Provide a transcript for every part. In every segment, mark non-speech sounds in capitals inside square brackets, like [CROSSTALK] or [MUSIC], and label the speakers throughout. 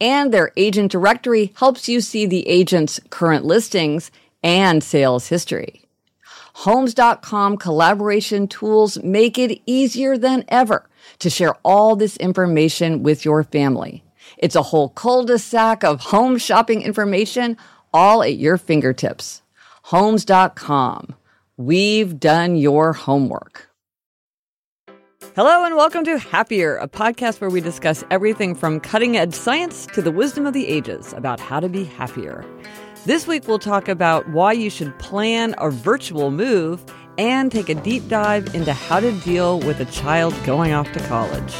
Speaker 1: and their agent directory helps you see the agent's current listings and sales history. Homes.com collaboration tools make it easier than ever to share all this information with your family. It's a whole cul-de-sac of home shopping information all at your fingertips. Homes.com. We've done your homework. Hello and welcome to Happier, a podcast where we discuss everything from cutting edge science to the wisdom of the ages about how to be happier. This week we'll talk about why you should plan a virtual move and take a deep dive into how to deal with a child going off to college.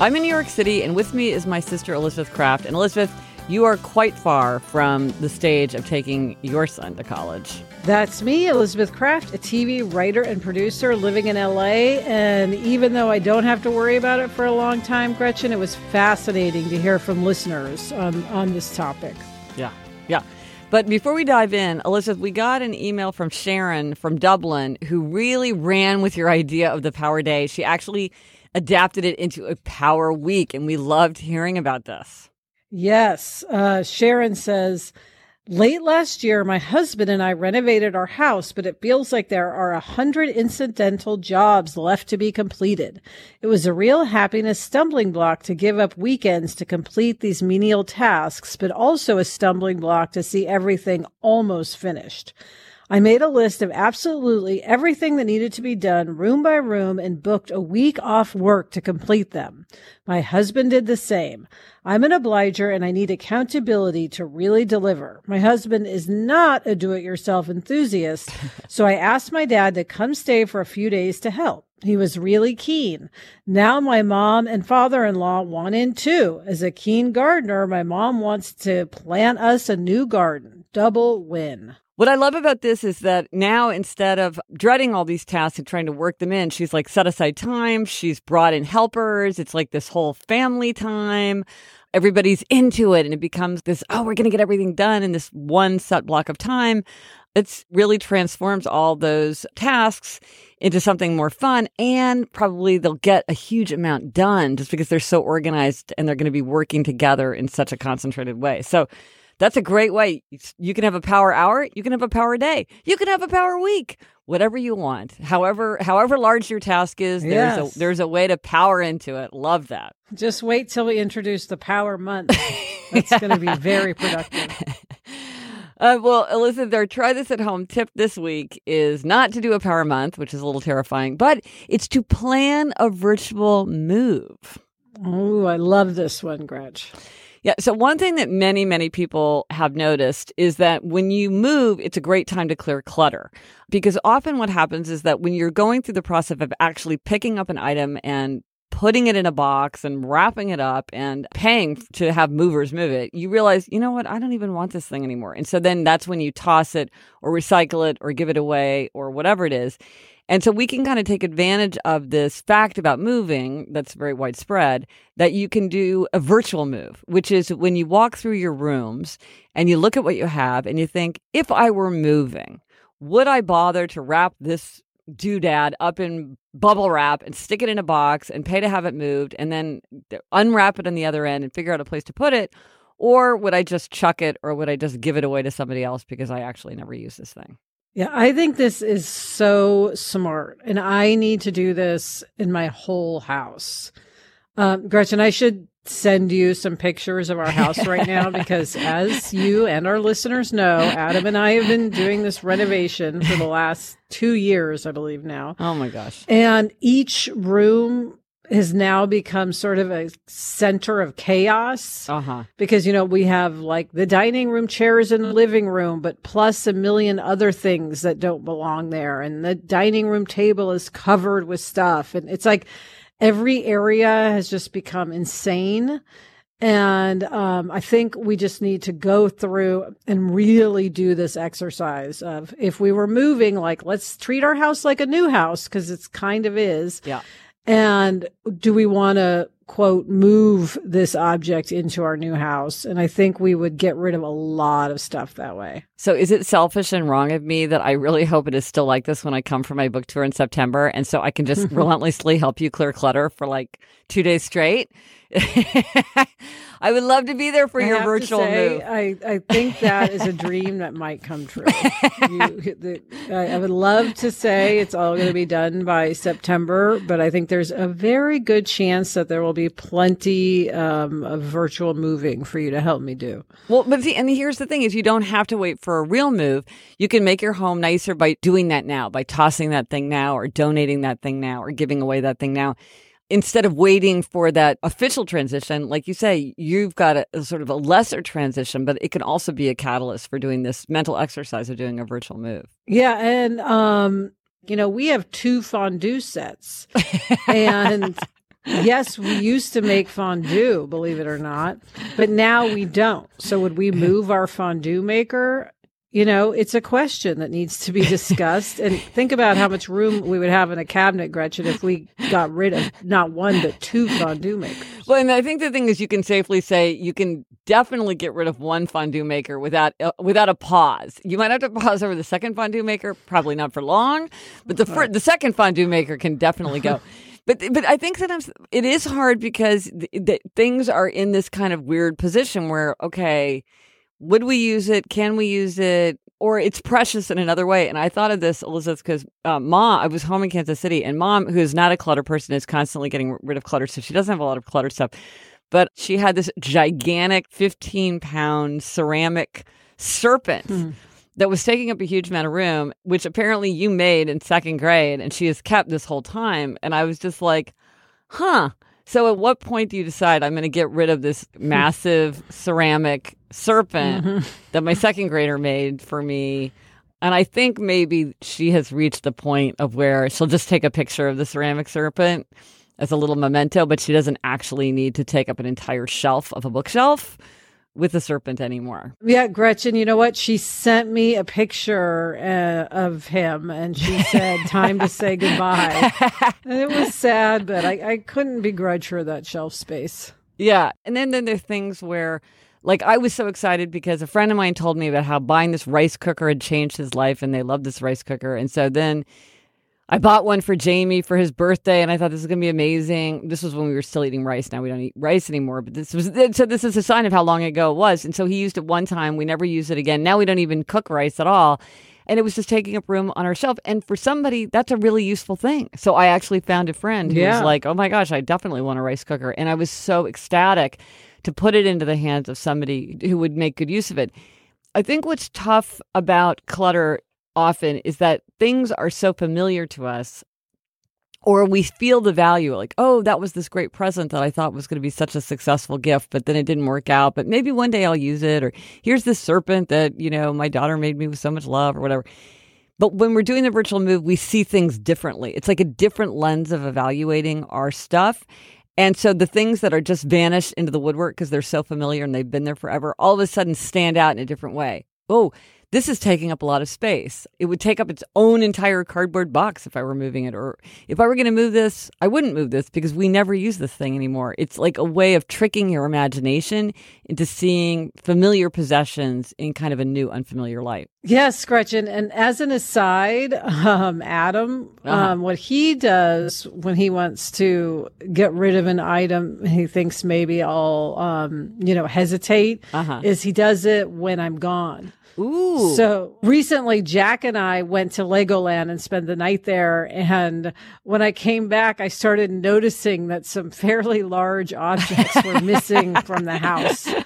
Speaker 1: I'm in New York City, and with me is my sister Elizabeth Craft. And Elizabeth, you are quite far from the stage of taking your son to college.
Speaker 2: That's me, Elizabeth Craft, a TV writer and producer living in LA. And even though I don't have to worry about it for a long time, Gretchen, it was fascinating to hear from listeners on, on this topic.
Speaker 1: Yeah, yeah. But before we dive in, Elizabeth, we got an email from Sharon from Dublin who really ran with your idea of the Power Day. She actually adapted it into a Power Week, and we loved hearing about this.
Speaker 2: Yes. Uh, Sharon says, Late last year, my husband and I renovated our house, but it feels like there are a hundred incidental jobs left to be completed. It was a real happiness stumbling block to give up weekends to complete these menial tasks, but also a stumbling block to see everything almost finished. I made a list of absolutely everything that needed to be done room by room and booked a week off work to complete them. My husband did the same. I'm an obliger and I need accountability to really deliver. My husband is not a do it yourself enthusiast, [LAUGHS] so I asked my dad to come stay for a few days to help. He was really keen. Now my mom and father in law want in too. As a keen gardener, my mom wants to plant us a new garden. Double win.
Speaker 1: What I love about this is that now instead of dreading all these tasks and trying to work them in, she's like set aside time. She's brought in helpers. It's like this whole family time. Everybody's into it and it becomes this, oh, we're going to get everything done in this one set block of time. It's really transforms all those tasks into something more fun and probably they'll get a huge amount done just because they're so organized and they're going to be working together in such a concentrated way. So that's a great way. You can have a power hour, you can have a power day, you can have a power week, whatever you want. However, however large your task is, yes. there's a there's a way to power into it. Love that.
Speaker 2: Just wait till we introduce the power month. [LAUGHS] That's going to be very productive. [LAUGHS]
Speaker 1: Uh, well, Elizabeth, our try this at home tip this week is not to do a power month, which is a little terrifying, but it's to plan a virtual move.
Speaker 2: Oh, I love this one, Gretch.
Speaker 1: Yeah. So one thing that many, many people have noticed is that when you move, it's a great time to clear clutter. Because often what happens is that when you're going through the process of actually picking up an item and putting it in a box and wrapping it up and paying to have movers move it, you realize, you know what? I don't even want this thing anymore. And so then that's when you toss it or recycle it or give it away or whatever it is. And so we can kind of take advantage of this fact about moving that's very widespread that you can do a virtual move, which is when you walk through your rooms and you look at what you have and you think, if I were moving, would I bother to wrap this doodad up in bubble wrap and stick it in a box and pay to have it moved and then unwrap it on the other end and figure out a place to put it? Or would I just chuck it or would I just give it away to somebody else because I actually never use this thing?
Speaker 2: Yeah, I think this is so smart. And I need to do this in my whole house. Um, Gretchen, I should send you some pictures of our house right now [LAUGHS] because as you and our listeners know, Adam and I have been doing this renovation for the last two years, I believe now.
Speaker 1: Oh my gosh.
Speaker 2: And each room has now become sort of a center of chaos.
Speaker 1: Uh-huh.
Speaker 2: Because, you know, we have like the dining room chairs in the living room, but plus a million other things that don't belong there. And the dining room table is covered with stuff. And it's like every area has just become insane. And um, I think we just need to go through and really do this exercise of if we were moving, like, let's treat our house like a new house because it's kind of is.
Speaker 1: Yeah.
Speaker 2: And do we want to, quote, move this object into our new house? And I think we would get rid of a lot of stuff that way.
Speaker 1: So is it selfish and wrong of me that I really hope it is still like this when I come for my book tour in September? And so I can just [LAUGHS] relentlessly help you clear clutter for like two days straight? [LAUGHS] I would love to be there for
Speaker 2: I
Speaker 1: your virtual
Speaker 2: say,
Speaker 1: move.
Speaker 2: I, I think that is a dream that might come true. You, the, I, I would love to say it's all going to be done by September, but I think there's a very good chance that there will be plenty um, of virtual moving for you to help me do.
Speaker 1: Well, but see, and here's the thing is you don't have to wait for a real move. You can make your home nicer by doing that now, by tossing that thing now or donating that thing now or giving away that thing now. Instead of waiting for that official transition, like you say, you've got a, a sort of a lesser transition, but it can also be a catalyst for doing this mental exercise of doing a virtual move.
Speaker 2: Yeah, and um, you know, we have two fondue sets. and [LAUGHS] yes, we used to make fondue, believe it or not, but now we don't. So would we move our fondue maker? You know, it's a question that needs to be discussed. and [LAUGHS] think about how much room we would have in a cabinet, Gretchen, if we got rid of not one, but two fondue makers.
Speaker 1: Well, and I think the thing is, you can safely say you can definitely get rid of one fondue maker without uh, without a pause. You might have to pause over the second fondue maker, probably not for long, but the fir- the second fondue maker can definitely go. [LAUGHS] But but I think sometimes it is hard because th- th- things are in this kind of weird position where okay, would we use it? Can we use it? Or it's precious in another way. And I thought of this, Elizabeth, because uh, mom, I was home in Kansas City, and mom, who is not a clutter person, is constantly getting rid of clutter stuff. She doesn't have a lot of clutter stuff, but she had this gigantic 15 pound ceramic serpent.
Speaker 2: Hmm.
Speaker 1: That was taking up a huge amount of room, which apparently you made in second grade, and she has kept this whole time. And I was just like, huh. So at what point do you decide I'm going to get rid of this [LAUGHS] massive ceramic serpent
Speaker 2: Mhm.
Speaker 1: that my second grader made for me? And I think maybe she has reached the point of where she'll just take a picture of the ceramic serpent as a little memento, but she doesn't actually need to take up an entire shelf of a bookshelf with the serpent anymore.
Speaker 2: Yeah, Gretchen, you know what? She sent me a picture uh, of him and she said, [LAUGHS] time to say goodbye. And it was sad, but I, I couldn't begrudge her that shelf space.
Speaker 1: Yeah. And then, then there are things where, like, I was so excited because a friend of mine told me about how buying this rice cooker had changed his life and they loved this rice cooker. And so then I bought one for Jamie for his birthday and I thought this is going to be amazing. This was when we were still eating rice. Now we don't eat rice anymore, but this was, so this is a sign of how long ago it was. And so he used it one time. We never used it again. Now we don't even cook rice at all. And it was just taking up room on our shelf. And for somebody, that's a really useful thing. So I actually found a friend who
Speaker 2: Yeah.
Speaker 1: was like, oh my gosh, I definitely want a rice cooker. And I was so ecstatic to put it into the hands of somebody who would make good use of it. I think what's tough about clutter often is that things are so familiar to us or we feel the value like oh that was this great present that i thought was going to be such a successful gift but then it didn't work out but maybe one day i'll use it or here's this serpent that you know my daughter made me with so much love or whatever but when we're doing the virtual move we see things differently it's like a different lens of evaluating our stuff and so the things that are just vanished into the woodwork because they're so familiar and they've been there forever all of a sudden stand out in a different way. Oh This is taking up a lot of space. It would take up its own entire cardboard box if I were moving it. Or if I were going to move this, I wouldn't move this because we never use this thing anymore. It's like a way of tricking your imagination into seeing familiar possessions in kind of a new, unfamiliar light.
Speaker 2: Yes, Gretchen. And as an aside, um, Adam, uh-huh. um, what he does when he wants to get rid of an item, he thinks maybe I'll, um, you know, hesitate, uh-huh. is he does it when I'm gone.
Speaker 1: Ooh.
Speaker 2: So recently, Jack and I went to Legoland and spent the night there. And when I came back, I started noticing that some [LAUGHS] fairly large objects were missing from the house. [LAUGHS]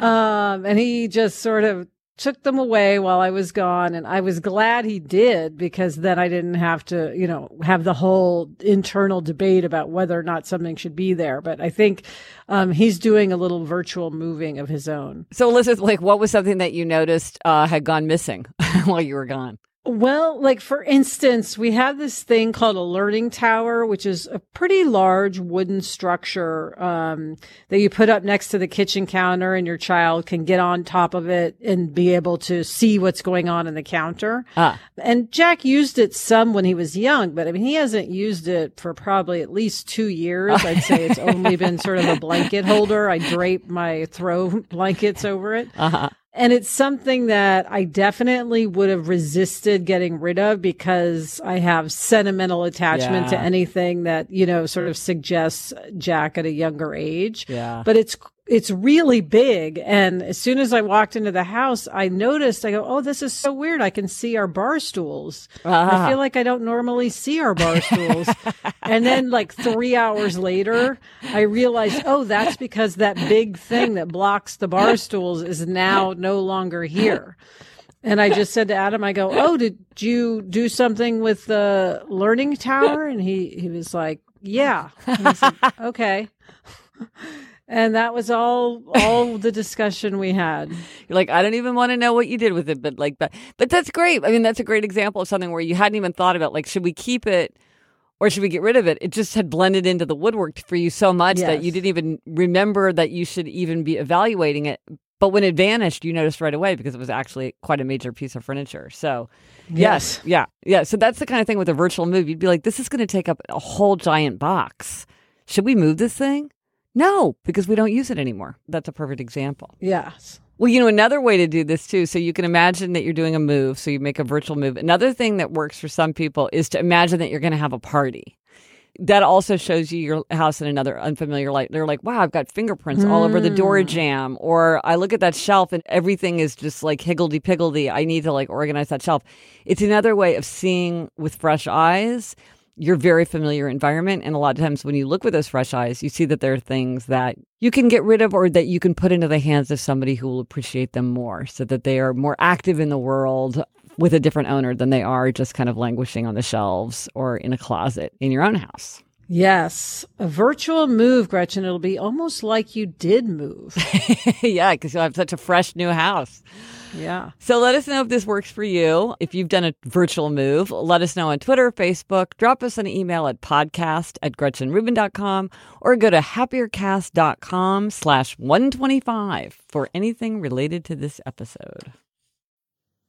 Speaker 2: Um, and he just sort of took them away while I was gone. And I was glad he did because then I didn't have to, you know, have the whole internal debate about whether or not something should be there. But I think um, he's doing a little virtual moving of his own.
Speaker 1: So, Elizabeth, like, what was something that you noticed uh, had gone missing [LAUGHS] while you were gone?
Speaker 2: Well, like for instance, we have this thing called a learning tower, which is a pretty large wooden structure um, that you put up next to the kitchen counter, and your child can get on top of it and be able to see what's going on in the counter.
Speaker 1: Ah.
Speaker 2: And Jack used it some when he was young, but I mean, he hasn't used it for probably at least two years. I'd say it's [LAUGHS] only been sort of a blanket holder. I drape my throw blankets over it.
Speaker 1: Uh-huh.
Speaker 2: And it's something that I definitely would have resisted getting rid of because I have sentimental attachment yeah. to anything that, you know, sort of suggests Jack at a younger age.
Speaker 1: Yeah.
Speaker 2: But it's it's really big. And as soon as I walked into the house, I noticed, I go, Oh, this is so weird. I can see our bar stools. I ah. feel like I don't normally see our bar stools. [LAUGHS] and then like three hours later, I realized, Oh, that's because that big thing that blocks the bar stools is now no longer here. And I just said to Adam, I go, Oh, did you do something with the learning tower? And he, he was like, Yeah. And I said, [LAUGHS] okay and that was all all the discussion we had. [LAUGHS]
Speaker 1: You're like i don't even want to know what you did with it but like but but that's great. I mean that's a great example of something where you hadn't even thought about like should we keep it or should we get rid of it? It just had blended into the woodwork for you so much yes. that you didn't even remember that you should even be evaluating it. But when it vanished you noticed right away because it was actually quite a major piece of furniture. So yes, yes. yeah yeah. So that's the kind of thing with a virtual move. You'd be like this is going to take up a whole giant box. Should we move this thing no, because we don't use it anymore. That's a perfect example.
Speaker 2: Yes.
Speaker 1: Well, you know, another way to do this too, so you can imagine that you're doing a move, so you make a virtual move. Another thing that works for some people is to imagine that you're going to have a party. That also shows you your house in another unfamiliar light. They're like, wow, I've got fingerprints mm. all over the door hmm. jamb. Or I look at that shelf and everything is just like higgledy piggledy. I need to like organize that shelf. It's another way of seeing with fresh eyes your very familiar environment. And a lot of times when you look with those fresh eyes, you see that there are things that you can get rid of or that you can put into the hands of somebody who will appreciate them more so that they are more active in the world with a different owner than they are just kind of languishing on the shelves or in a closet in your own house.
Speaker 2: Yes, a virtual move, Gretchen. It'll be almost like you did move. [LAUGHS]
Speaker 1: yeah, because you'll have such a fresh new house.
Speaker 2: Yeah.
Speaker 1: So let us know if this works for you. If you've done a virtual move, let us know on Twitter, Facebook. Drop us an email at podcast at gretchenrubin.com or go to happiercast.com slash 125 for anything related to this episode.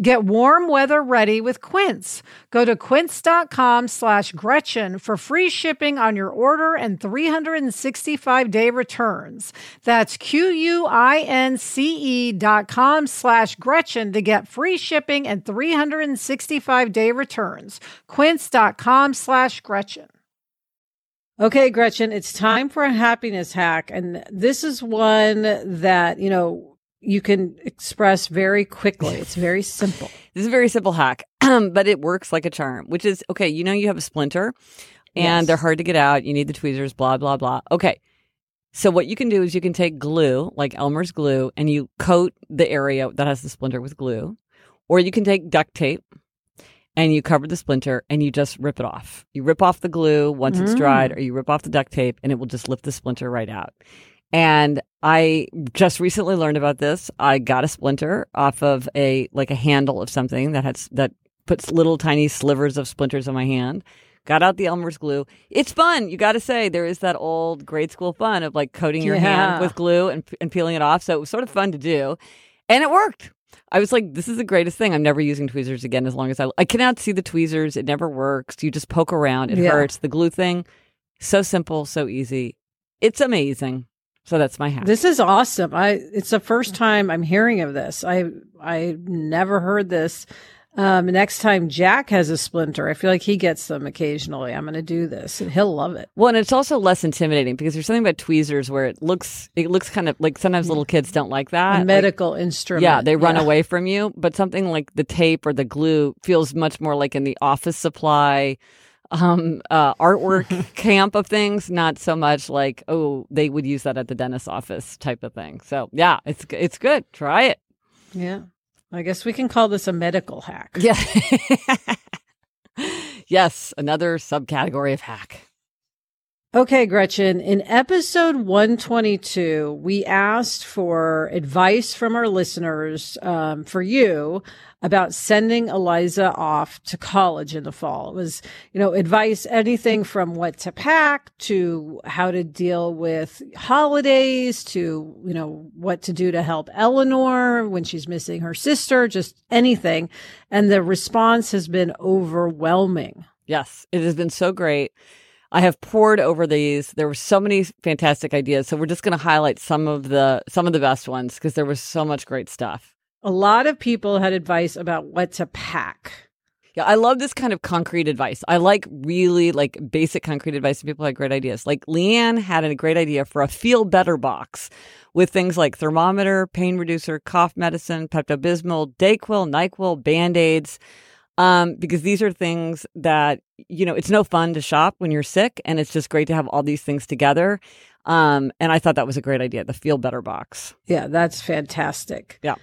Speaker 2: Get warm weather ready with Quince. Go to quince.com slash Gretchen for free shipping on your order and 365 day returns. That's Q-U-I-N-C-E dot com slash Gretchen to get free shipping and 365 day returns. Quince.com slash Gretchen. Okay, Gretchen, it's time for a happiness hack. And this is one that, you know, you can express very quickly. It's very simple.
Speaker 1: this is a very simple hack, [CLEARS THROAT] but it works like a charm, which is okay. You know, you have a splinter and yes. they're hard to get out. You need the tweezers, blah, blah, blah. Okay. So what you can do is you can take glue, like Elmer's glue, and you coat the area that has the splinter with glue, or you can take duct tape and you cover the splinter and you just rip it off. You rip off the glue once mm. it's dried, or you rip off the duct tape and it will just lift the splinter right out. And I just recently learned about this. I got a splinter off of a like a handle of something that has that puts little tiny slivers of splinters on my hand. Got out the Elmer's glue. It's fun. You got to say there is that old grade school fun of like coating your yeah. hand with glue and and peeling it off. So it was sort of fun to do, and it worked. I was like, this is the greatest thing. I'm never using tweezers again as long as I I cannot see the tweezers. It never works. You just poke around. It yeah. hurts. The glue thing, so simple, so easy. It's amazing. So that's my hack.
Speaker 2: This is awesome. I it's the first time I'm hearing of this. I I never heard this. Um, next time Jack has a splinter, I feel like he gets them occasionally. I'm going to do this, and he'll love it.
Speaker 1: Well, and it's also less intimidating because there's something about tweezers where it looks it looks kind of like sometimes little kids don't like that
Speaker 2: a medical like, instrument.
Speaker 1: Yeah, they run yeah. away from you. But something like the tape or the glue feels much more like in the office supply um, uh, artwork [LAUGHS] camp of things, not so much like oh they would use that at the dentist's office type of thing. So yeah, it's it's good. Try it.
Speaker 2: Yeah, I guess we can call this a medical hack.
Speaker 1: Yeah. [LAUGHS] yes, another subcategory of hack.
Speaker 2: Okay, Gretchen, in episode 122, we asked for advice from our listeners um, for you about sending Eliza off to college in the fall. It was, you know, advice, anything from what to pack to how to deal with holidays to, you know, what to do to help Eleanor when she's missing her sister, just anything. And the response has been overwhelming.
Speaker 1: Yes, it has been so great. I have poured over these. There were so many fantastic ideas. So we're just going to highlight some of the some of the best ones because there was so much great stuff.
Speaker 2: A lot of people had advice about what to pack.
Speaker 1: Yeah, I love this kind of concrete advice. I like really like basic concrete advice and people had great ideas. Like Leanne had a great idea for a feel better box with things like thermometer, pain reducer, cough medicine, Pepto Bismol, Dayquil, NyQuil, Band-Aids um, because these are things that you know it's no fun to shop when you're sick, and it's just great to have all these things together. Um, and I thought that was a great idea, the Feel Better box.
Speaker 2: Yeah, that's fantastic.
Speaker 1: Yeah.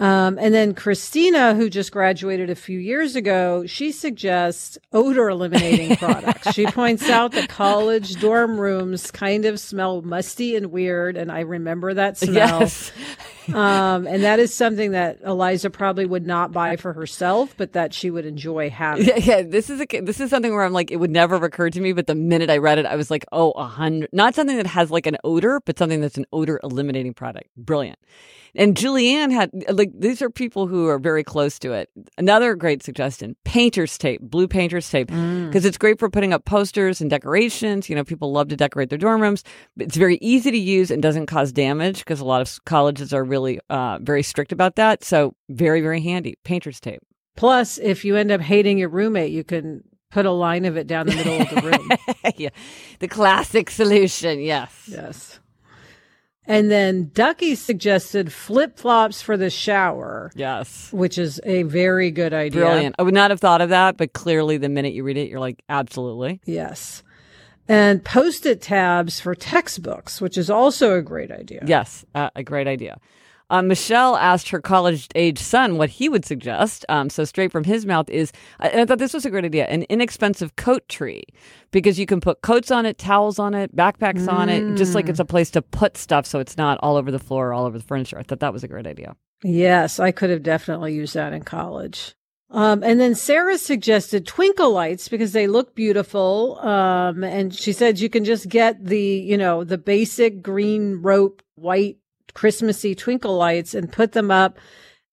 Speaker 2: Um, and then Christina, who just graduated a few years ago, she suggests odor eliminating [LAUGHS] products. She points out that college dorm rooms kind of smell musty and weird, and I remember that [LAUGHS] smell. Yes. Um, and that is something that Eliza probably would not buy for herself, but that she would enjoy having.
Speaker 1: Yeah, yeah. This is a, this is something where I'm like, it would never have occurred to me, but the minute I read it, I was like, oh, a hundred. Not something that has like an odor, but something that's an odor eliminating product. Brilliant. And Julianne had like these are people who are very close to it. Another great suggestion: painter's tape, blue painter's tape, because mm. it's great for putting up posters and decorations. You know, people love to decorate their dorm rooms. It's very easy to use and doesn't cause damage because a lot of colleges are really uh, very strict about that. So very very handy painter's tape.
Speaker 2: Plus, if you end up hating your roommate, you can put a line of it down the middle of the room. [LAUGHS]
Speaker 1: yeah, the classic solution. Yes.
Speaker 2: Yes. And then Ducky suggested flip flops for the shower.
Speaker 1: Yes.
Speaker 2: Which is a very good idea.
Speaker 1: Brilliant. I would not have thought of that, but clearly the minute you read it, you're like, absolutely.
Speaker 2: Yes. And post it tabs for textbooks, which is also a great idea.
Speaker 1: Yes, uh, a great idea. Uh, Michelle asked her college age son what he would suggest. Um, so, straight from his mouth is, and I thought this was a great idea an inexpensive coat tree because you can put coats on it, towels on it, backpacks mm. on it, just like it's a place to put stuff so it's not all over the floor or all over the furniture. I thought that was a great idea.
Speaker 2: Yes, I could have definitely used that in college. Um, and then Sarah suggested twinkle lights because they look beautiful. Um, and she said you can just get the, you know, the basic green rope white Christmassy twinkle lights and put them up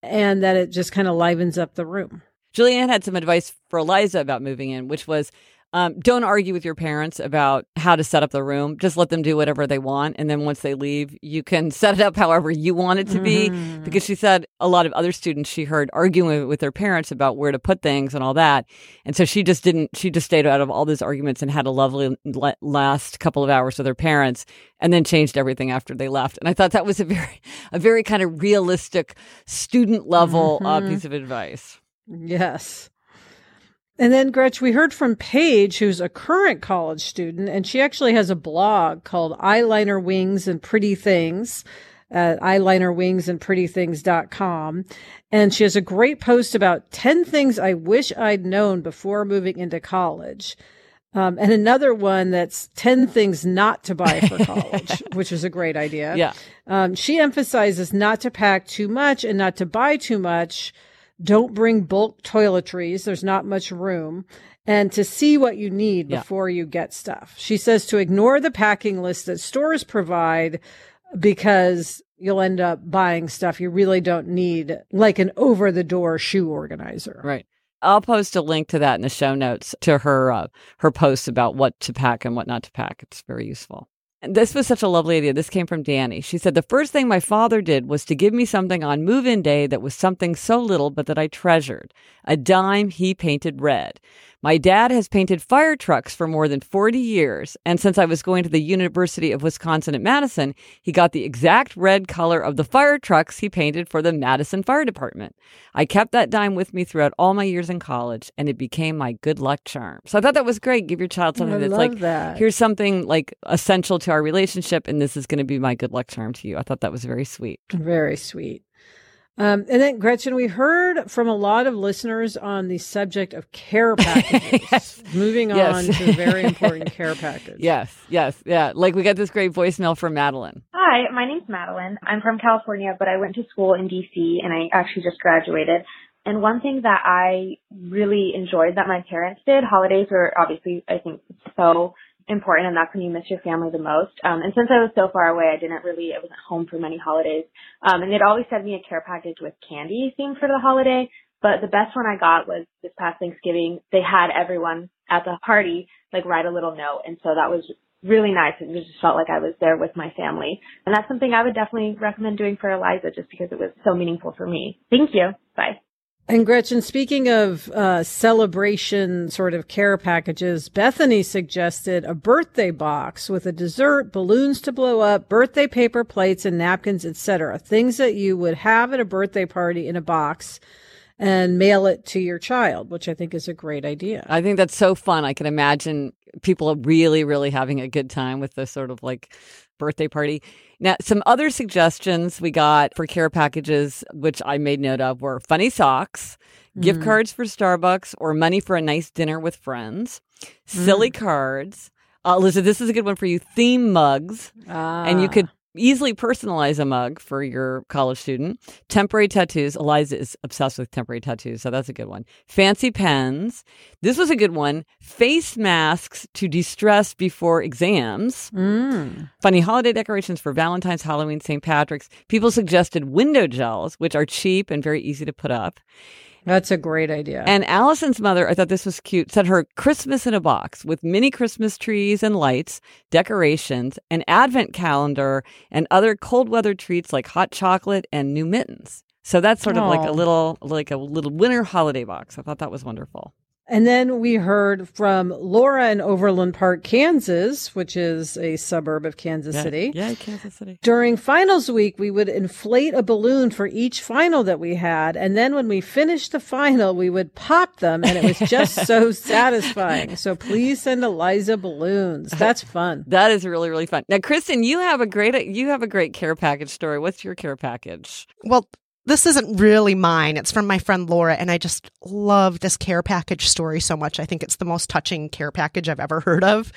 Speaker 2: and that it just kind of livens up the room.
Speaker 1: Julianne had some advice for Eliza about moving in, which was um, don't argue with your parents about how to set up the room. Just let them do whatever they want. And then once they leave, you can [LAUGHS] set it up however you want it to be. Mm-hmm. Because she said a lot of other students she heard arguing with their parents about where to put things and all that. And so she just didn't, she just stayed out of all those arguments and had a lovely last couple of hours with her parents and then changed everything after they left. And I thought that was a very, a very kind of realistic student level uh, mm-hmm. uh, piece of advice.
Speaker 2: Yes. And then, Gretch, we heard from Paige, who's a current college student, and she actually has a blog called Eyeliner Wings and Pretty Things at eyelinerwingsandprettythings.com. And she has a great post about 10 things I wish I'd known before moving into college. Um, and another one that's 10 things not to buy for [LAUGHS] college, which is a great idea.
Speaker 1: Yeah.
Speaker 2: Um, she emphasizes not to pack too much and not to buy too much don't bring bulk toiletries. There's not much room. And to see what you need yeah. before you get stuff. She says to ignore the packing list that stores provide because you'll end up buying stuff you really don't need, like an over the door shoe organizer.
Speaker 1: Right. I'll post a link to that in the show notes to her uh, her posts about what to pack and what not to pack. It's very useful. This was such a lovely idea. This came from Danny. She said, The first thing my father did was to give me something on move in day that was something so little, but that I treasured a dime he painted red. My dad has painted fire trucks for more than 40 years. And since I was going to the University of Wisconsin at Madison, he got the exact red color of the fire trucks he painted for the Madison Fire Department. I kept that dime with me throughout all my years in college, and it became my good luck charm. So I thought that was great. Give your child something
Speaker 2: I
Speaker 1: that's like,
Speaker 2: that.
Speaker 1: here's something like essential to our relationship, and this is going to be my good luck charm to you. I thought that was very sweet.
Speaker 2: Very sweet. Um, and then, Gretchen, we heard from a lot of listeners on the subject of care [LAUGHS] packages. yes. Moving yes. on to a very important care package. [LAUGHS]
Speaker 1: Yes, yes, yeah. Like we got this great voicemail from Madeline.
Speaker 3: Hi, my name's Madeline. I'm from California, but I went to school in DC and I actually just graduated. And one thing that I really enjoyed that my parents did, holidays were obviously, I think, so important and that's when you miss your family the most. Um, and since I was so far away, I didn't really, I wasn't home for many holidays. Um, and they'd always send me a care package with candy themed for the holiday. But the best one I got was this past Thanksgiving. They had everyone at the party like write a little note. And so that was really nice. It just felt like I was there with my family. And that's something I would definitely recommend doing for Eliza just because it was so meaningful for me. Thank you. Bye.
Speaker 2: And Gretchen, speaking of uh, celebration sort of care packages, Bethany suggested a birthday box with a dessert, balloons to blow up, birthday paper plates and napkins, etc. Things that you would have at a birthday party in a box and mail it to your child, which I think is a great idea.
Speaker 1: I think that's so fun. I can imagine people really, really having a good time with this sort of like birthday party. Now, some other suggestions we got for care packages, which I made note of, were funny socks, mm. gift cards for Starbucks, or money for a nice dinner with friends, silly mm. cards. Uh, Lisa, this is a good one for you. Theme mugs, ah. and you could easily personalize a mug for your college student. Temporary tattoos. Eliza is obsessed with temporary tattoos, so that's a good one. Fancy pens. This was a good one. Face masks to de-stress before exams.
Speaker 2: Mm.
Speaker 1: Funny holiday decorations for Valentine's, Halloween, St. Patrick's. People suggested window gels, which are cheap and very easy to put up.
Speaker 2: That's a great idea.
Speaker 1: And Allison's mother, I thought this was cute, said her Christmas in a box with mini Christmas trees and lights, decorations, an advent calendar, and other cold weather treats like hot chocolate and new mittens. So that's sort of Aww. like a little like a little winter holiday box. I thought that was wonderful.
Speaker 2: And then we heard from Laura in Overland Park, Kansas, which is a suburb of Kansas
Speaker 1: yeah,
Speaker 2: City.
Speaker 1: Yeah, Kansas City.
Speaker 2: During finals week, we would inflate a balloon for each final that we had. And then when we finished the final, we would pop them and it was just so [LAUGHS] satisfying. So please send Eliza balloons. That's fun. [LAUGHS]
Speaker 1: That is really, really fun. Now, Kristen, you have a great, you have a great care package story. What's your care package?
Speaker 4: Well, this isn't really mine. It's from my friend Laura, and I just love this care package story so much. I think it's the most touching care package I've ever heard of.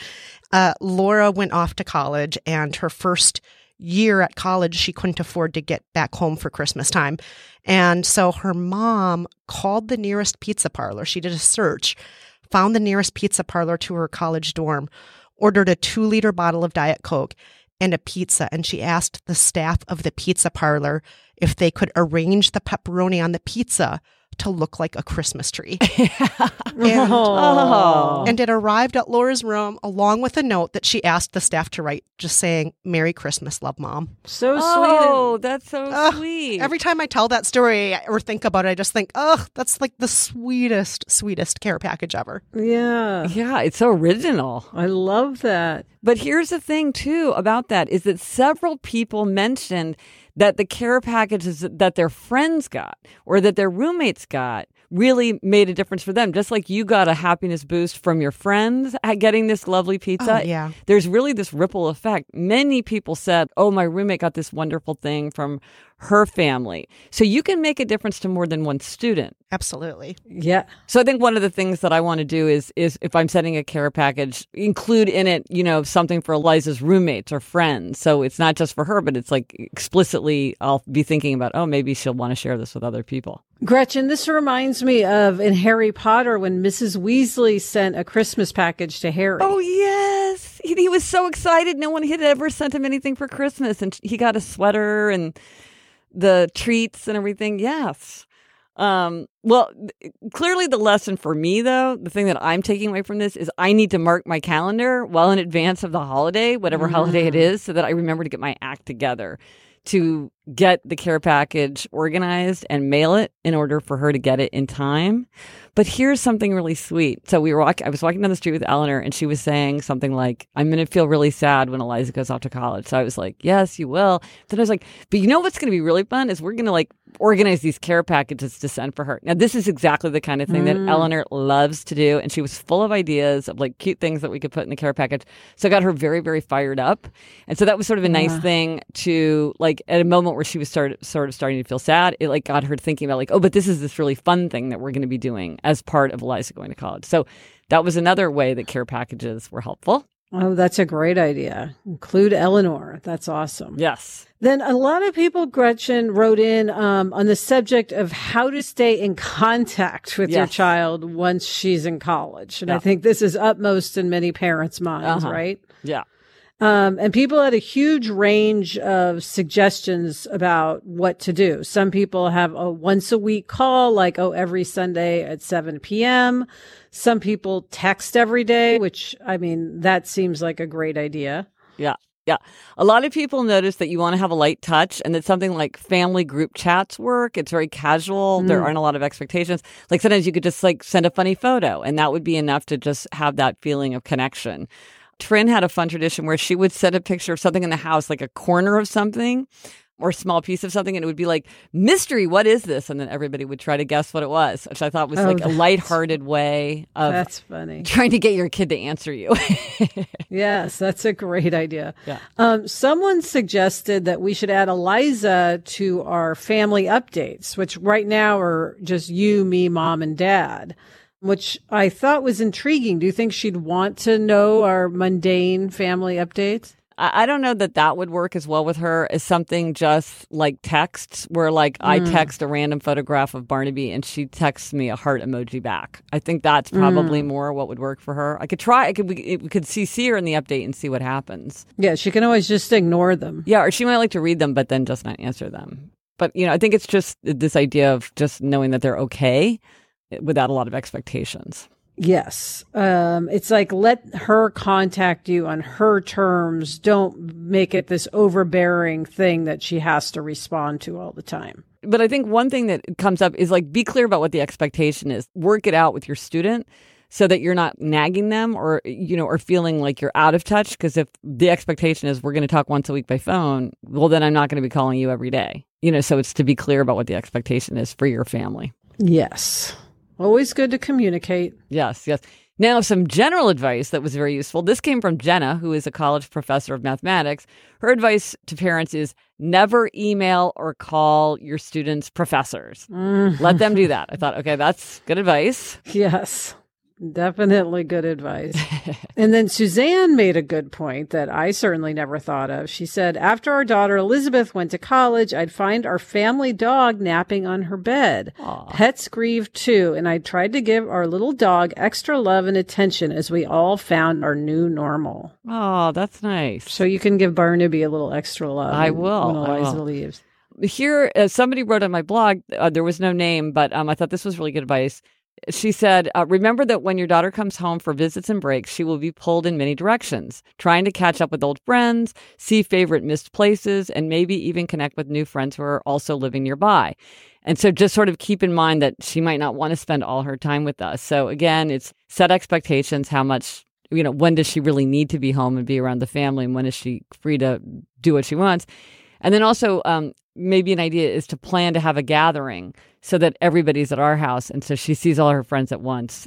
Speaker 4: Uh, Laura went off to college, and her first year at college, she couldn't afford to get back home for Christmas time. And so her mom called the nearest pizza parlor. She did a search, found the nearest pizza parlor to her college dorm, ordered a two liter bottle of Diet Coke and a pizza. And she asked the staff of the pizza parlor if they could arrange the pepperoni on the pizza to look like a Christmas tree. [LAUGHS] and, [LAUGHS]
Speaker 2: oh. oh.
Speaker 4: and it arrived at Laura's room along with a note that she asked the staff to write, just saying, Merry Christmas, love mom.
Speaker 2: So
Speaker 1: oh, sweet. Oh, that's so
Speaker 4: Ugh,
Speaker 1: sweet.
Speaker 4: Every time I tell that story or think about it, I just think, oh, that's like the sweetest, sweetest care package ever.
Speaker 2: Yeah.
Speaker 1: yeah, it's so original.
Speaker 2: I love that.
Speaker 1: But here's the thing too about that is that several people mentioned that the care packages that their friends got or that their roommates got really made a difference for them. Just like you got a happiness boost from your friends at getting this lovely pizza.
Speaker 4: Oh, yeah.
Speaker 1: There's really this ripple effect. Many people said, Oh, my roommate got this wonderful thing from her family. So you can make a difference to more than one student.
Speaker 4: Absolutely.
Speaker 2: Yeah.
Speaker 1: So I think one of the things that I want to do is is if I'm sending a care package, include in it, you know, something for Eliza's roommates or friends. So it's not just for her, but it's like explicitly I'll be thinking about, oh, maybe she'll want to share this with other people.
Speaker 2: Gretchen, this reminds me of in Harry Potter when Mrs. Weasley sent a Christmas package to Harry.
Speaker 1: Oh yes, he, he was so excited. No one had ever sent him anything for Christmas, and he got a sweater and the treats and everything. Yes. Um, well, clearly the lesson for me though, the thing that I'm taking away from this is I need to mark my calendar well in advance of the holiday, whatever holiday it is, so that I remember to get my act together to get the care package organized and mail it in order for her to get it in time. But here's something really sweet. So we were walking, I was walking down the street with Eleanor and she was saying something like, I'm going to feel really sad when Eliza goes off to college. So I was like, yes, you will. Then I was like, but you know what's going to be really fun is we're going to like organize these care packages to send for her. Now, this is exactly the kind of thing that mm. Eleanor loves to do. And she was full of ideas of like cute things that we could put in the care package. So I got her very, very fired up. And so that was sort of a nice thing to like at a moment where she was start, sort of starting to feel sad. It like got her thinking about like, oh, but this is this really fun thing that we're going to be doing as part of Eliza going to college. So that was another way that care packages were helpful.
Speaker 2: Oh, that's a great idea. Include Eleanor. That's awesome.
Speaker 1: Yes.
Speaker 2: Then a lot of people, Gretchen, wrote in um, on the subject of how to stay in contact with your child once she's in college. And I think this is utmost in many parents' minds,
Speaker 1: Uh-huh.
Speaker 2: right?
Speaker 1: Yeah.
Speaker 2: Um, and people had a huge range of suggestions about what to do. Some people have a once a week call, like, oh, every Sunday at 7 p.m. Some people text every day, which I mean, that seems like a great idea.
Speaker 1: Yeah. Yeah. A lot of people notice that you want to have a light touch and that something like family group chats work. It's very casual. There aren't a lot of expectations. Like sometimes you could just like send a funny photo and that would be enough to just have that feeling of connection. Trin had a fun tradition where she would send a picture of something in the house, like a corner of something or a small piece of something, and it would be like, mystery, what is this? And then everybody would try to guess what it was, which I thought was
Speaker 2: Oh,
Speaker 1: like a lighthearted way of
Speaker 2: That's funny.
Speaker 1: trying to get your kid to answer you. [LAUGHS]
Speaker 2: Yes, that's a great idea.
Speaker 1: Yeah.
Speaker 2: Um, someone suggested that we should add Eliza to our family updates, which right now are just you, me, mom, and dad, which I thought was intriguing. Do you think she'd want to know our mundane family updates?
Speaker 1: I don't know that that would work as well with her as something just like texts, where like I hmm. text a random photograph of Barnaby and she texts me a heart emoji back. I think that's hmm. probably more what would work for her. I could try. I could we, we could CC her in the update and see what happens.
Speaker 2: Yeah, she can always just ignore them.
Speaker 1: Yeah, or she might like to read them, but then just not answer them. But you know, I think it's just this idea of just knowing that they're okay without a lot of expectations.
Speaker 2: Yes. Um, it's like let her contact you on her terms. Don't make it this overbearing thing that she has to respond to all the time.
Speaker 1: But I think one thing that comes up is like be clear about what the expectation is. Work it out with your student so that you're not nagging them or you know or feeling like you're out of touch because if the expectation is we're going to talk once a week by phone well then i'm not going to be calling you every day you know so it's to be clear about what the expectation is for your family
Speaker 2: Yes. Always good to communicate.
Speaker 1: yes yes. Now some general advice that was very useful. This came from jenna who is a college professor of mathematics. Her advice to parents is never email or call your students professors. Mm. Let them do [LAUGHS] that. I thought okay that's good advice.
Speaker 2: Yes. Definitely good advice. [LAUGHS] and then Suzanne made a good point that I certainly never thought of. She said, after our daughter Elizabeth went to college, I'd find our family dog napping on her bed. Pets grieve too, and I tried to give our little dog extra love and attention as we all found our new normal.
Speaker 1: oh that's nice
Speaker 2: So you can give Barnaby a little extra love.
Speaker 1: I will,
Speaker 2: When
Speaker 1: I
Speaker 2: Eliza
Speaker 1: will.
Speaker 2: leaves.
Speaker 1: here uh, somebody wrote on my blog uh, there was no name but um, i thought this was really good advice she said uh, remember that when your daughter comes home for visits and breaks she will be pulled in many directions trying to catch up with old friends see favorite missed places and maybe even connect with new friends who are also living nearby. And so just sort of keep in mind that she might not want to spend all her time with us. So again it's set expectations how much you know when does she really need to be home and be around the family and when is she free to do what she wants? And then also, um, maybe an idea is to plan to have a gathering so that everybody's at our house. And so she sees all her friends at once.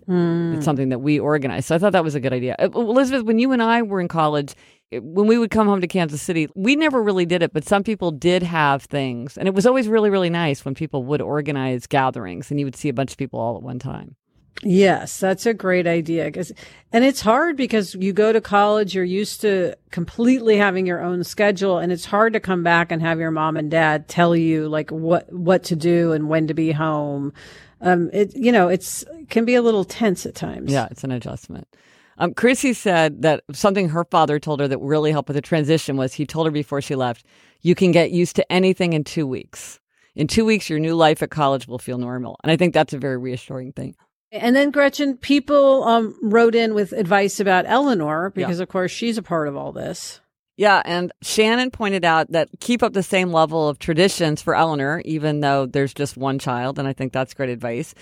Speaker 1: It's something that we organize. So I thought that was a good idea. Uh, Elizabeth, when you and I were in college, when we would come home to Kansas City, we never really did it, but some people did have things. And it was always really, really nice when people would organize gatherings and you would see a bunch of people all at one time.
Speaker 2: Yes, that's a great idea. 'Cause- and it's hard because you go to college, you're used to completely having your own schedule, and it's hard to come back and have your mom and dad tell you like what what to do and when to be home. Um, it you know it's can be a little tense at times.
Speaker 1: Yeah, it's an adjustment. Um, Chrissy said that something her father told her that really helped with the transition was he told her before she left, you can get used to anything in two weeks. In two weeks, your new life at college will feel normal. And I think that's a very reassuring thing.
Speaker 2: And then Gretchen, people um, wrote in with advice about Eleanor because of course she's a part of all this.
Speaker 1: Yeah, and Shannon pointed out that keep up the same level of traditions for Eleanor, even though there's just one child, and I think that's great advice.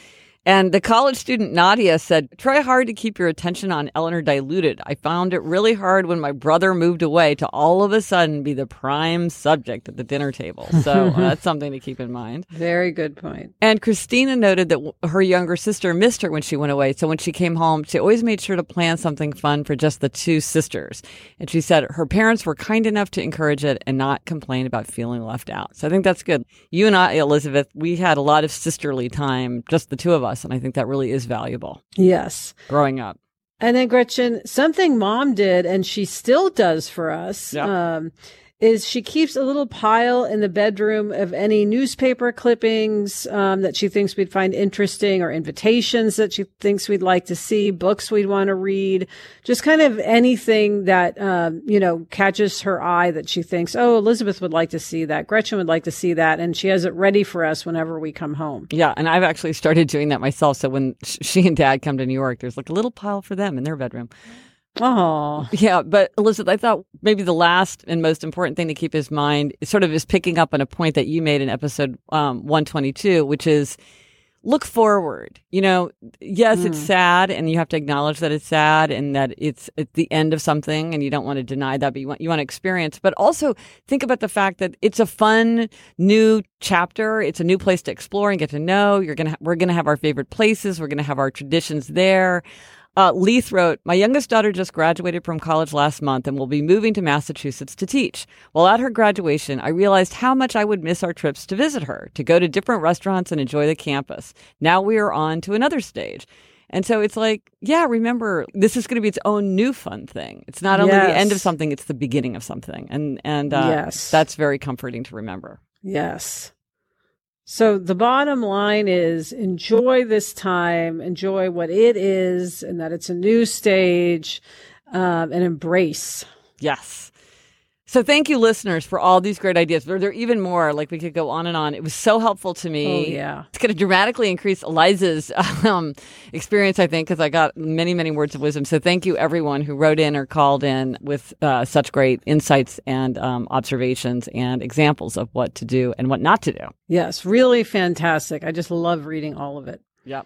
Speaker 1: And the college student Nadia said, try hard to keep your attention on Eleanor diluted. I found it really hard when my brother moved away to all of a sudden be the prime subject at the dinner table. So [LAUGHS] uh, that's something to keep in mind.
Speaker 2: Very good point.
Speaker 1: And Christina noted that w- her younger sister missed her when she went away. So when she came home, she always made sure to plan something fun for just the two sisters. And she said her parents were kind enough to encourage it and not complain about feeling left out. So I think that's good. You and I, Elizabeth, we had a lot of sisterly time, just the two of us. And I think that really is valuable
Speaker 2: Yes.
Speaker 1: growing up.
Speaker 2: And then Gretchen, something mom did and she still does for us,
Speaker 1: Yeah.
Speaker 2: um, is she keeps a little pile in the bedroom of any newspaper clippings um, that she thinks we'd find interesting or invitations that she thinks we'd like to see, books we'd want to read, just kind of anything that, um, you know, catches her eye that she thinks, oh, Elizabeth would like to see that. Gretchen would like to see that. And she has it ready for us whenever we come home.
Speaker 1: Yeah. And I've actually started doing that myself. So when sh- she and dad come to New York, there's like a little pile for them in their bedroom.
Speaker 2: Oh,
Speaker 1: Yeah, but Elizabeth, I thought maybe the last and most important thing to keep his mind sort of is picking up on a point that you made in episode um, 122, which is look forward. You know, yes, it's sad, and you have to acknowledge that it's sad and that it's at the end of something, and you don't want to deny that, but you want you want to experience. But also think about the fact that it's a fun new chapter. It's a new place to explore and get to know. You're gonna ha- we're gonna have our favorite places. We're gonna have our traditions there. Uh, Leith wrote, My youngest daughter just graduated from college last month and will be moving to Massachusetts to teach. While at her graduation, I realized how much I would miss our trips to visit her, to go to different restaurants and enjoy the campus. Now we are on to another stage. And so it's like, yeah, remember, this is going to be its own new fun thing. It's not only the end of something, it's the beginning of something. And, and, uh,
Speaker 2: Yes.
Speaker 1: that's very comforting to remember.
Speaker 2: Yes. So the bottom line is enjoy this time, enjoy what it is, and that it's a new stage, um, and embrace.
Speaker 1: Yes. So thank you, listeners, for all these great ideas. There, there are even more. Like we could go on and on. It was so helpful to me.
Speaker 2: Oh, yeah.
Speaker 1: It's going to dramatically increase Eliza's [LAUGHS] um, experience, I think, because I got many, many words of wisdom. So thank you, everyone who wrote in or called in with uh, such great insights and um, observations and examples of what to do and what not to do.
Speaker 2: Yes, really fantastic. I just love reading all of it.
Speaker 1: Yep.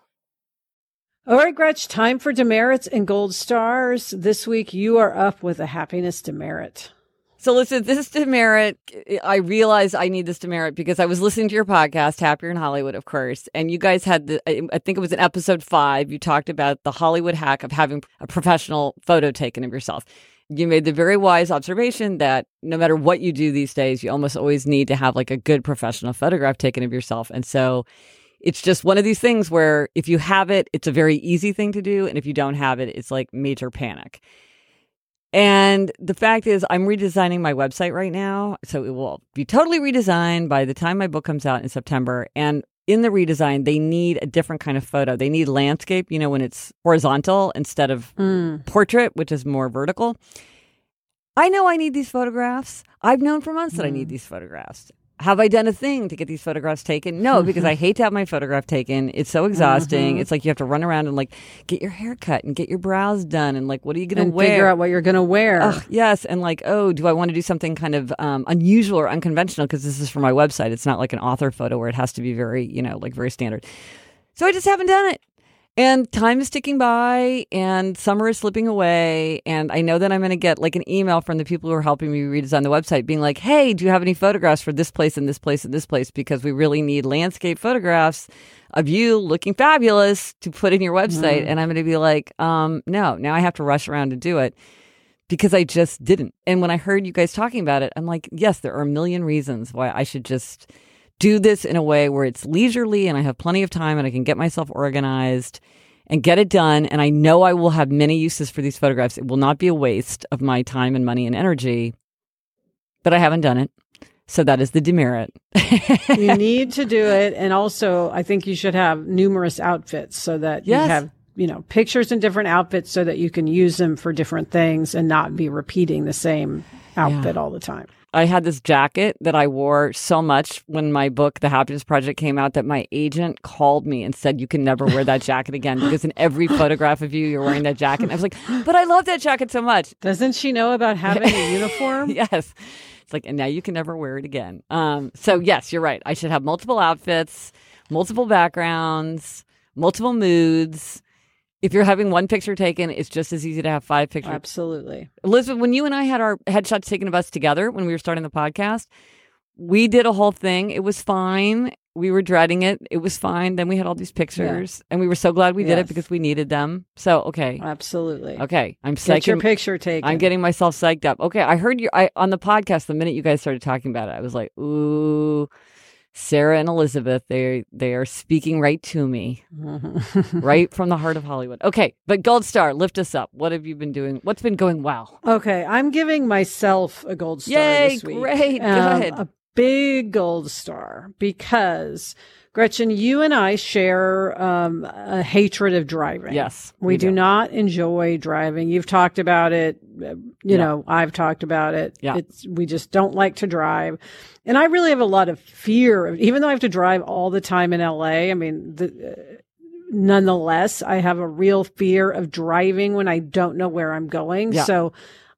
Speaker 2: All right, Gretch, time for demerits and gold stars. This week, you are up with a happiness demerit.
Speaker 1: So listen, this demerit, I realize I need this demerit because I was listening to your podcast, Happier in Hollywood, of course, and you guys had the, I think it was in episode five, you talked about the Hollywood hack of having a professional photo taken of yourself. You made the very wise observation that no matter what you do these days, you almost always need to have like a good professional photograph taken of yourself. And so it's just one of these things where if you have it, it's a very easy thing to do. And if you don't have it, it's like major panic. And the fact is, I'm redesigning my website right now. So it will be totally redesigned by the time my book comes out in September. And in the redesign, they need a different kind of photo. They need landscape, you know, when it's horizontal instead of
Speaker 2: Mm.
Speaker 1: portrait, which is more vertical. I know I need these photographs. I've known for months that I need these photographs. Have I done a thing to get these photographs taken? No, [LAUGHS] because I hate to have my photograph taken. It's so exhausting. It's like you have to run around and like get your hair cut and get your brows done and like what are you going to wear?
Speaker 2: figure out what you're going to wear.
Speaker 1: Ugh, yes, and like, oh, do I want to do something kind of um, unusual or unconventional? Because this is for my website. It's not like an author photo where it has to be very, you know, like very standard. So I just haven't done it. And time is ticking by, and summer is slipping away. And I know that I'm going to get like an email from the people who are helping me redesign the website being like, hey, do you have any photographs for this place and this place and this place? Because we really need landscape photographs of you looking fabulous to put in your website. And I'm going to be like, um, no, now I have to rush around to do it because I just didn't. And when I heard you guys talking about it, I'm like, yes, there are a million reasons why I should just do this in a way where it's leisurely and I have plenty of time and I can get myself organized and get it done. And I know I will have many uses for these photographs. It will not be a waste of my time and money and energy, but I haven't done it. So that is the demerit.
Speaker 2: you [LAUGHS] need to do it. And also, I think you should have numerous outfits so that
Speaker 1: Yes.
Speaker 2: you have, you know, pictures in different outfits so that you can use them for different things and not be repeating the same outfit all the time.
Speaker 1: I had this jacket that I wore so much when my book, The Happiness Project, came out that my agent called me and said, You can never wear that jacket again because in every photograph of you, you're wearing that jacket. And I was like, But I love that jacket so much.
Speaker 2: Doesn't she know about having a [LAUGHS] uniform?
Speaker 1: yes. It's like, and now you can never wear it again. Um, so, yes, you're right. I should have multiple outfits, multiple backgrounds, multiple moods. If you're having one picture taken, it's just as easy to have five pictures.
Speaker 2: Absolutely.
Speaker 1: Elizabeth, when you and I had our headshots taken of us together when we were starting the podcast, we did a whole thing. It was fine. We were dreading it. It was fine. Then we had all these pictures, and we were so glad we did it because we needed them. So, okay,
Speaker 2: Absolutely.
Speaker 1: okay, I'm
Speaker 2: Get your picture taken.
Speaker 1: I'm getting myself psyched up. Okay, I heard you I, on the podcast the minute you guys started talking about it. I was like, ooh. Sarah and Elizabeth, they they are speaking right to me, right [LAUGHS] from the heart of Hollywood. Okay, but Gold Star, lift us up. What have you been doing? What's been going well?
Speaker 2: Okay, I'm giving myself a gold star
Speaker 1: Yay,
Speaker 2: this week.
Speaker 1: great,
Speaker 2: Um,
Speaker 1: good.
Speaker 2: A big gold star because Gretchen, you and I share um, a hatred of driving.
Speaker 1: Yes,
Speaker 2: we,
Speaker 1: we
Speaker 2: do
Speaker 1: do.
Speaker 2: not enjoy driving. You've talked about it. uh, You
Speaker 1: Yeah.
Speaker 2: know, I've talked about it.
Speaker 1: Yeah.
Speaker 2: It's we just don't like to drive, and I really have a lot of fear. of Even though I have to drive all the time in LA, I mean, the, uh, nonetheless, I have a real fear of driving when I don't know where I'm going.
Speaker 1: Yeah.
Speaker 2: So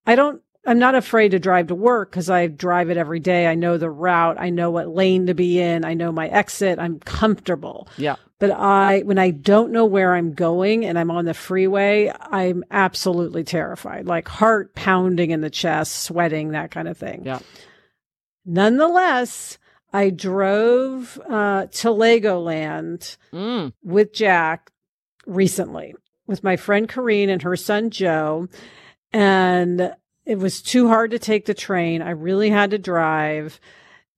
Speaker 2: I don't I'm not afraid to drive to work because I drive it every day. I know the route. I know what lane to be in. I know my exit. I'm comfortable.
Speaker 1: Yeah.
Speaker 2: But I, when I don't know where I'm going and I'm on the freeway, I'm absolutely terrified, like heart pounding in the chest, sweating, that kind of thing.
Speaker 1: Yeah.
Speaker 2: Nonetheless, I drove uh, to Legoland
Speaker 1: Mm.
Speaker 2: with Jack recently with my friend Kareen and her son Joe. And it was too hard to take the train. I really had to drive.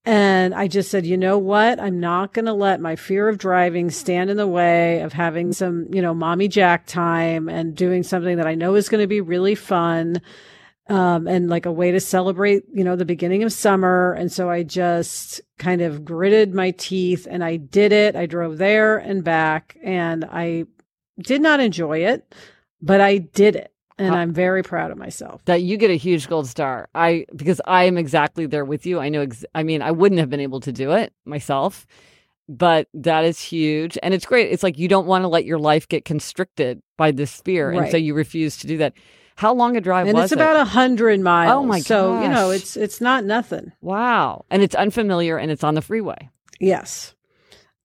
Speaker 2: And I just said, you know what? I'm not going to let my fear of driving stand in the way of having some, you know, mommy Jack time and doing something that I know is going to be really fun. Um, and like a way to celebrate, you know, the beginning of summer. And so I just kind of gritted my teeth and I did it. I drove there and back and I did not enjoy it, but I did it. And I'm very proud of myself.
Speaker 1: that you get a huge gold star. I because I am exactly there with you. I know. Ex- I mean, I wouldn't have been able to do it myself, but that is huge, and it's great. It's like you don't want to let your life get constricted by this fear, and so you refuse to do that. How long a drive
Speaker 2: and
Speaker 1: was
Speaker 2: it's
Speaker 1: it?
Speaker 2: about a hundred oh miles.
Speaker 1: Oh my
Speaker 2: So, you know, it's it's not nothing.
Speaker 1: wow, and it's unfamiliar, and it's on the freeway.
Speaker 2: Yes.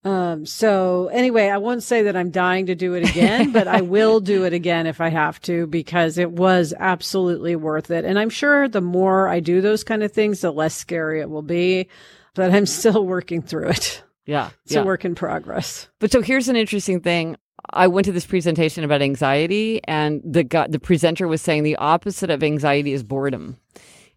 Speaker 2: Um, so anyway, I won't say that I'm dying to do it again, but I will do it again if I have to because it was absolutely worth it. And I'm sure the more I do those kind of things, the less scary it will be, but I'm still working through it.
Speaker 1: Yeah,
Speaker 2: It's
Speaker 1: yeah.
Speaker 2: a work in progress.
Speaker 1: But so here's an interesting thing. I went to this presentation about anxiety, and the the presenter was saying the opposite of anxiety is boredom.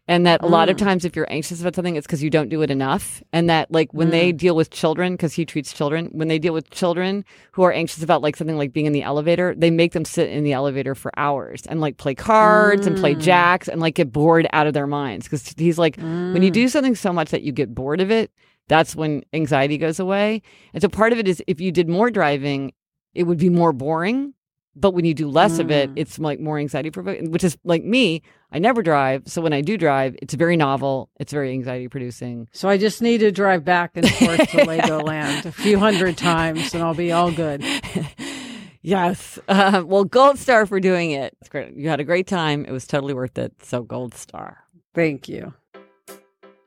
Speaker 1: And that a lot of mm. times, if you're anxious about something, it's because you don't do it enough. And that, like, when they mm. deal with children, because he treats children, when they deal with children who are anxious about, like, something like being in the elevator, they make them sit in the elevator for hours and, like, play cards and play mm. jacks and, like, get bored out of their minds. Because he's like, when you do something so much that you get bored of it, that's when anxiety goes away. And so part of it is if you did more driving, it would be more boring. But when you do less of it, it's like more anxiety provoking, which is like me. I never drive. So when I do drive, it's very novel. It's very anxiety producing.
Speaker 2: So I just need to drive back and [LAUGHS] forth to Legoland a few hundred times and I'll be all good. [LAUGHS]
Speaker 1: Yes. Uh, well, gold star for doing it. It's great. You had a great time. It was totally worth it. So gold star.
Speaker 2: Thank you.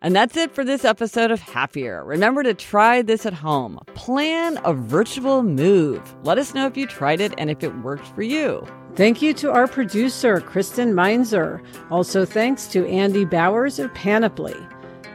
Speaker 1: And that's it for this episode of Happier. Remember to try this at home. Plan a virtual move. Let us know if you tried it and if it worked for you.
Speaker 2: Thank you to our producer, Kristen Meinzer. Also, thanks to Andy Bowers of Panoply.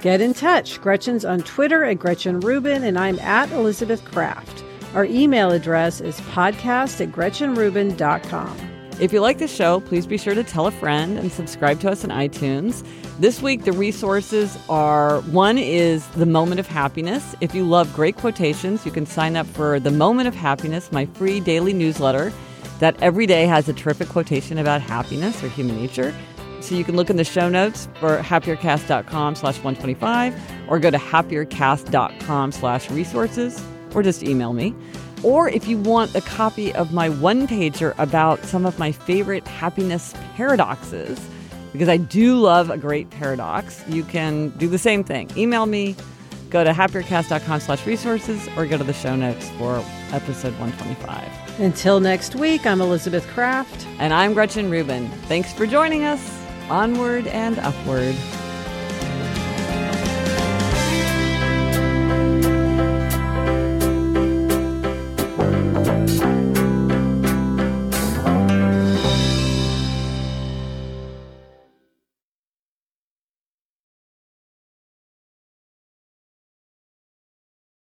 Speaker 2: Get in touch. Gretchen's on Twitter at Gretchen Rubin, and I'm at Elizabeth Craft. Our email address is podcast at gretchenrubin.com.
Speaker 1: If you like the show, please be sure to tell a friend and subscribe to us on iTunes. This week, the resources are one is The Moment of Happiness. If you love great quotations, you can sign up for The Moment of Happiness, my free daily newsletter that every day has a terrific quotation about happiness or human nature. So you can look in the show notes for happiercast.com slash 125 or go to happiercast.com slash resources or just email me. Or if you want a copy of my one pager about some of my favorite happiness paradoxes, because I do love a great paradox, you can do the same thing. Email me, go to happiercast.com slash resources, or go to the show notes for episode 125.
Speaker 2: Until next week, I'm Elizabeth Craft.
Speaker 1: And I'm Gretchen Rubin. Thanks for joining us. Onward and upward.